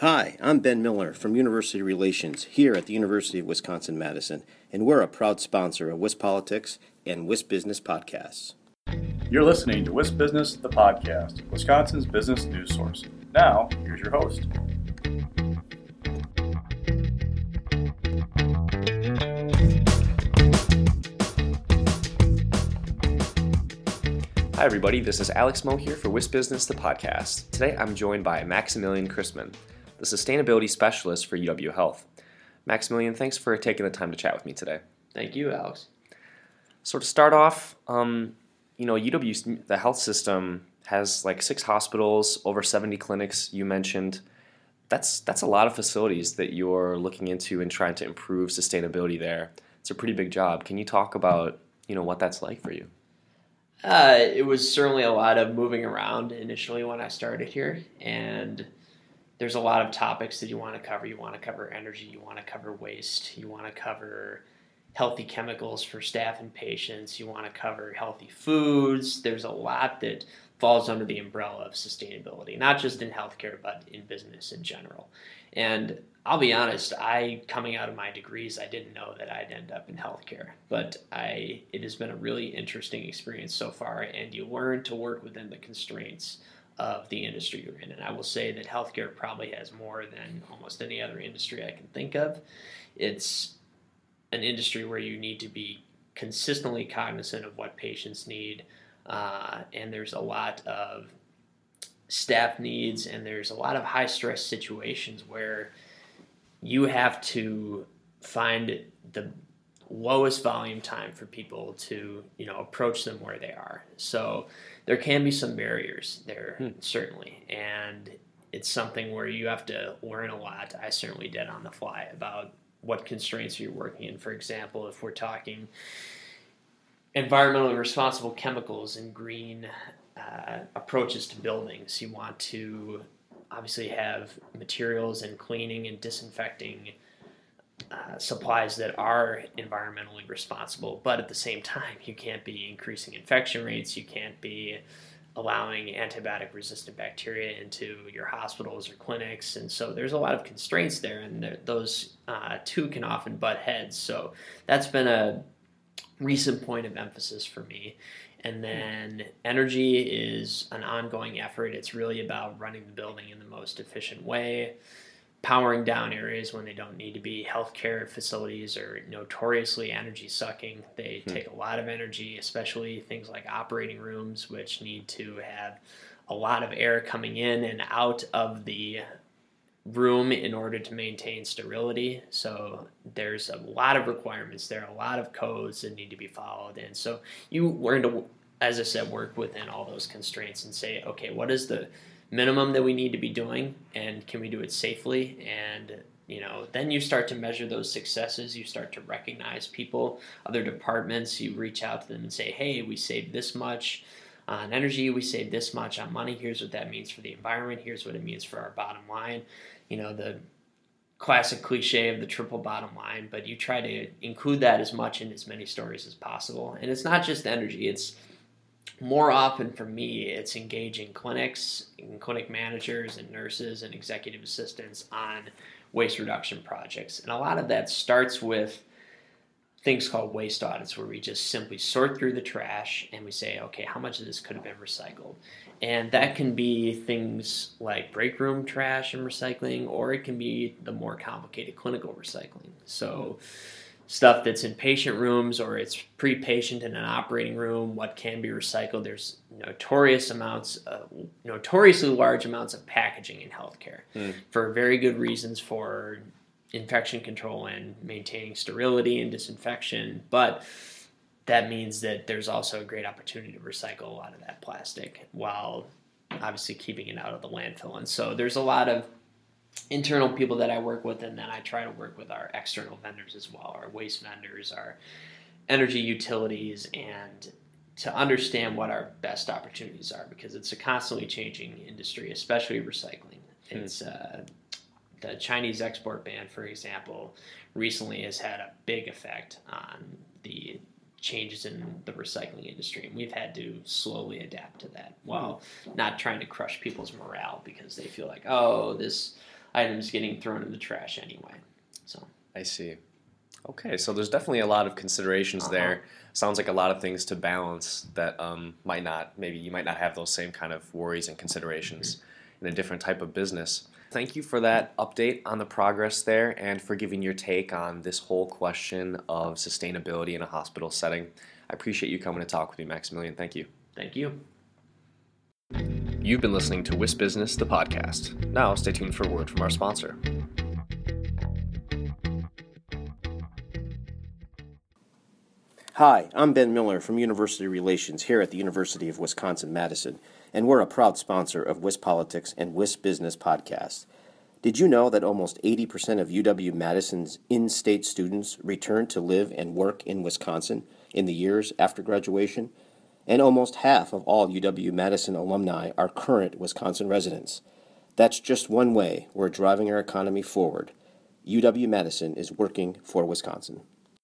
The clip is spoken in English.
Hi, I'm Ben Miller from University Relations here at the University of Wisconsin Madison, and we're a proud sponsor of WIS Politics and WIS Business Podcasts. You're listening to WIS Business, the podcast, Wisconsin's business news source. Now, here's your host. Hi, everybody. This is Alex Moe here for WIS Business, the podcast. Today I'm joined by Maximilian Chrisman, the sustainability specialist for UW Health. Maximilian, thanks for taking the time to chat with me today. Thank you, Alex. So, to start off, um, you know, UW, the health system has like six hospitals, over 70 clinics, you mentioned. That's, that's a lot of facilities that you're looking into and trying to improve sustainability there. It's a pretty big job. Can you talk about, you know, what that's like for you? Uh, it was certainly a lot of moving around initially when I started here, and there's a lot of topics that you want to cover. You want to cover energy, you want to cover waste, you want to cover healthy chemicals for staff and patients, you want to cover healthy foods. There's a lot that falls under the umbrella of sustainability, not just in healthcare, but in business in general. And I'll be honest, I coming out of my degrees, I didn't know that I'd end up in healthcare, but I it has been a really interesting experience so far, and you learn to work within the constraints of the industry you're in. And I will say that healthcare probably has more than almost any other industry I can think of. It's an industry where you need to be consistently cognizant of what patients need, uh, and there's a lot of staff needs, and there's a lot of high stress situations where you have to find the lowest volume time for people to you know approach them where they are. So there can be some barriers there hmm. certainly. And it's something where you have to learn a lot. I certainly did on the fly about what constraints you're working in. For example if we're talking environmentally responsible chemicals and green uh, approaches to buildings you want to obviously have materials and cleaning and disinfecting uh, supplies that are environmentally responsible, but at the same time, you can't be increasing infection rates. You can't be allowing antibiotic resistant bacteria into your hospitals or clinics. And so there's a lot of constraints there, and those uh, two can often butt heads. So that's been a recent point of emphasis for me. And then energy is an ongoing effort. It's really about running the building in the most efficient way, powering down areas when they don't need to be. Healthcare facilities are notoriously energy sucking. They hmm. take a lot of energy, especially things like operating rooms, which need to have a lot of air coming in and out of the room in order to maintain sterility. So there's a lot of requirements there, a lot of codes that need to be followed. And so you learn to, as I said, work within all those constraints and say, okay, what is the minimum that we need to be doing and can we do it safely? And you know, then you start to measure those successes. You start to recognize people, other departments. You reach out to them and say, hey, we saved this much on energy, we saved this much on money. Here's what that means for the environment. Here's what it means for our bottom line you know the classic cliche of the triple bottom line, but you try to include that as much in as many stories as possible. And it's not just energy, it's more often for me, it's engaging clinics and clinic managers and nurses and executive assistants on waste reduction projects. And a lot of that starts with things called waste audits where we just simply sort through the trash and we say, okay, how much of this could have been recycled? And that can be things like break room trash and recycling, or it can be the more complicated clinical recycling. So, stuff that's in patient rooms or it's pre patient in an operating room, what can be recycled. There's notorious amounts, of, notoriously large amounts of packaging in healthcare mm. for very good reasons for infection control and maintaining sterility and disinfection. But that means that there's also a great opportunity to recycle a lot of that plastic while obviously keeping it out of the landfill. And so there's a lot of internal people that I work with, and then I try to work with our external vendors as well, our waste vendors, our energy utilities, and to understand what our best opportunities are because it's a constantly changing industry, especially recycling. Hmm. It's uh, the Chinese export ban, for example, recently has had a big effect on the changes in the recycling industry, and we've had to slowly adapt to that while not trying to crush people's morale because they feel like, oh, this items getting thrown in the trash anyway. So I see. Okay, so there's definitely a lot of considerations Uh-huh. there. Sounds like a lot of things to balance that um, might not, maybe you might not have those same kind of worries and considerations in a different type of business. Thank you for that update on the progress there and for giving your take on this whole question of sustainability in a hospital setting. I appreciate you coming to talk with me, Maximilian. Thank you. thank you. You've been listening to WIS Business, the podcast. Now, stay tuned for a word from our sponsor. Hi, I'm Ben Miller from University Relations here at the University of Wisconsin Madison, and we're a proud sponsor of WIS Politics and WIS Business Podcast. Did you know that almost 80% of UW Madison's in state students return to live and work in Wisconsin in the years after graduation? And almost half of all UW Madison alumni are current Wisconsin residents. That's just one way we're driving our economy forward. UW Madison is working for Wisconsin.